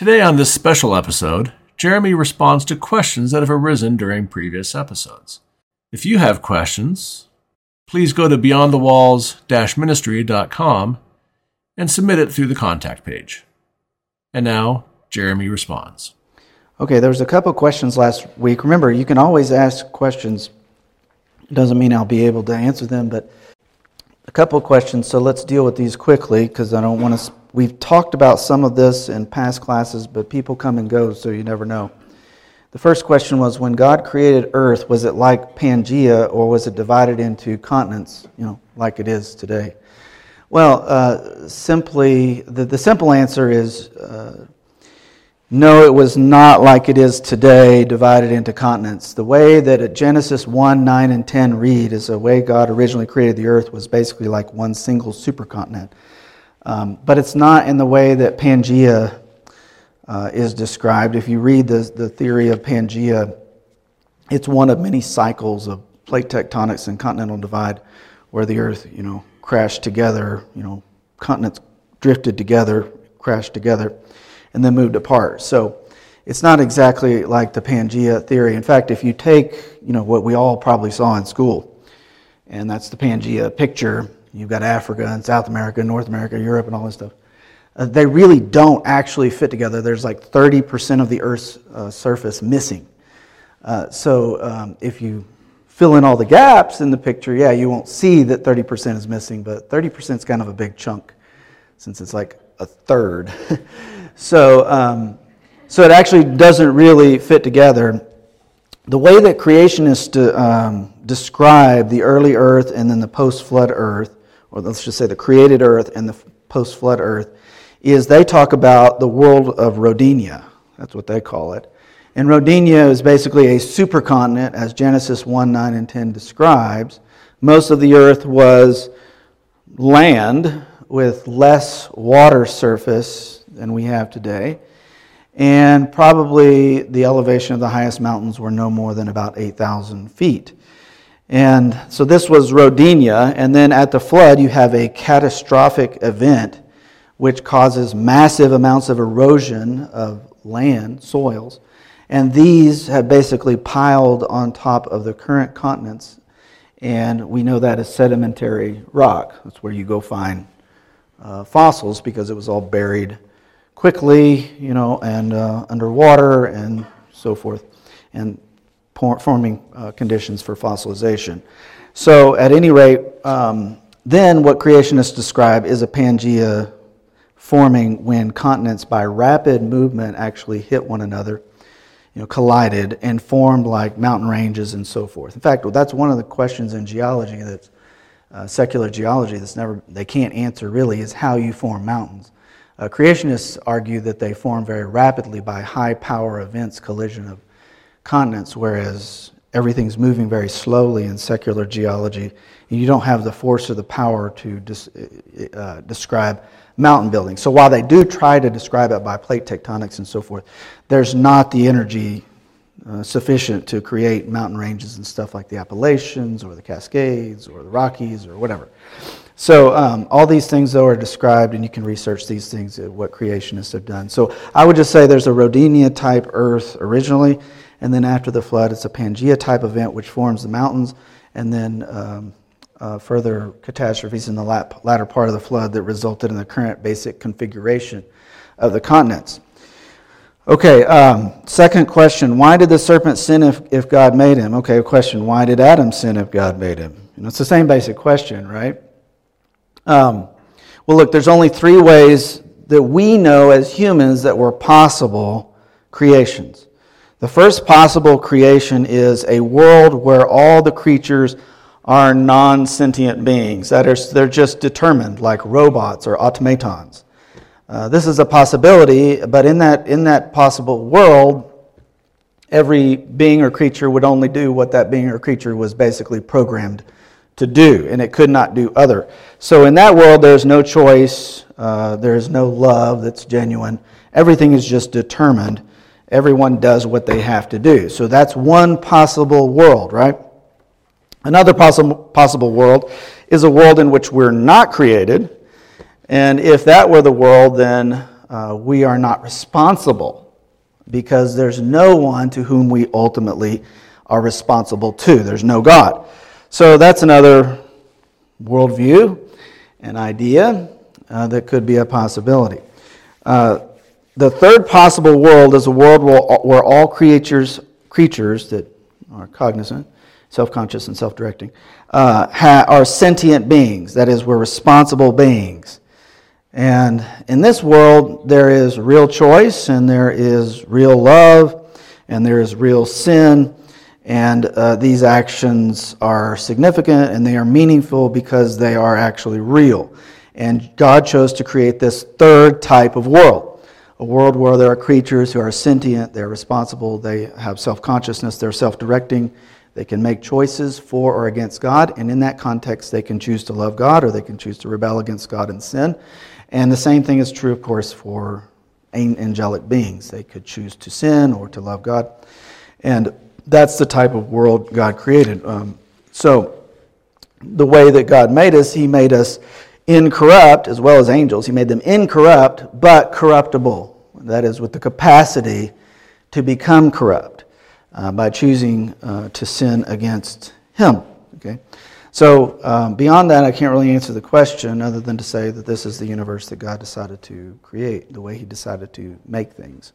Today, on this special episode, Jeremy responds to questions that have arisen during previous episodes. If you have questions, please go to beyondthewalls-ministry.com and submit it through the contact page. And now, Jeremy responds. Okay, there was a couple questions last week. Remember, you can always ask questions. Doesn't mean I'll be able to answer them, but a couple questions. So let's deal with these quickly because I don't want to. We've talked about some of this in past classes, but people come and go, so you never know. The first question was when God created earth, was it like Pangea or was it divided into continents, you know, like it is today? Well, uh, simply, the, the simple answer is uh, no, it was not like it is today, divided into continents. The way that Genesis 1, 9, and 10 read is the way God originally created the earth was basically like one single supercontinent. Um, but it's not in the way that Pangea uh, is described. If you read the, the theory of Pangea, it's one of many cycles of plate tectonics and continental divide where the Earth, you know, crashed together, you know, continents drifted together, crashed together, and then moved apart. So it's not exactly like the Pangea theory. In fact, if you take, you know, what we all probably saw in school, and that's the Pangea picture, you've got Africa and South America, North America, Europe, and all this stuff uh, they really don't actually fit together. There's like 30% of the Earth's uh, surface missing. Uh, so um, if you fill in all the gaps in the picture, yeah, you won't see that 30% is missing, but 30% is kind of a big chunk since it's like a third. so, um, so it actually doesn't really fit together. The way that creationists um, describe the early Earth and then the post flood Earth, or let's just say the created Earth and the post flood Earth, is they talk about the world of Rodinia. That's what they call it. And Rodinia is basically a supercontinent, as Genesis 1 9 and 10 describes. Most of the earth was land with less water surface than we have today. And probably the elevation of the highest mountains were no more than about 8,000 feet. And so this was Rodinia. And then at the flood, you have a catastrophic event which causes massive amounts of erosion of land, soils. And these have basically piled on top of the current continents. And we know that as sedimentary rock. That's where you go find uh, fossils because it was all buried quickly, you know, and uh, underwater and so forth, and forming uh, conditions for fossilization. So, at any rate, um, then what creationists describe is a Pangea forming when continents by rapid movement actually hit one another, you know, collided and formed like mountain ranges and so forth. In fact, that's one of the questions in geology that's uh, secular geology that's never they can't answer really is how you form mountains. Uh, creationists argue that they form very rapidly by high power events, collision of continents, whereas everything's moving very slowly in secular geology. You don't have the force or the power to des- uh, describe mountain building. So while they do try to describe it by plate tectonics and so forth, there's not the energy uh, sufficient to create mountain ranges and stuff like the Appalachians or the Cascades or the Rockies or whatever. So um, all these things though are described, and you can research these things uh, what creationists have done. So I would just say there's a Rodinia type Earth originally, and then after the flood, it's a Pangea type event which forms the mountains, and then um, uh, further catastrophes in the latter part of the flood that resulted in the current basic configuration of the continents. Okay, um, second question Why did the serpent sin if, if God made him? Okay, question Why did Adam sin if God made him? You know, it's the same basic question, right? Um, well, look, there's only three ways that we know as humans that were possible creations. The first possible creation is a world where all the creatures are non sentient beings, that are, they're just determined, like robots or automatons. Uh, this is a possibility, but in that, in that possible world, every being or creature would only do what that being or creature was basically programmed to do, and it could not do other. So in that world, there's no choice, uh, there's no love that's genuine. Everything is just determined. Everyone does what they have to do. So that's one possible world, right? Another possible, possible world is a world in which we're not created. And if that were the world, then uh, we are not responsible because there's no one to whom we ultimately are responsible to. There's no God. So that's another worldview, an idea uh, that could be a possibility. Uh, the third possible world is a world where, all creatures, creatures that are cognizant, self conscious, and self directing, uh, ha- are sentient beings. That is, we're responsible beings. And in this world, there is real choice, and there is real love, and there is real sin. And uh, these actions are significant and they are meaningful because they are actually real. And God chose to create this third type of world a world where there are creatures who are sentient, they're responsible, they have self consciousness, they're self directing, they can make choices for or against God, and in that context, they can choose to love God or they can choose to rebel against God and sin. And the same thing is true, of course, for angelic beings. They could choose to sin or to love God. And that's the type of world God created. Um, so, the way that God made us, He made us incorrupt as well as angels. He made them incorrupt but corruptible. That is, with the capacity to become corrupt uh, by choosing uh, to sin against Him. Okay? So, um, beyond that, I can't really answer the question other than to say that this is the universe that God decided to create, the way He decided to make things.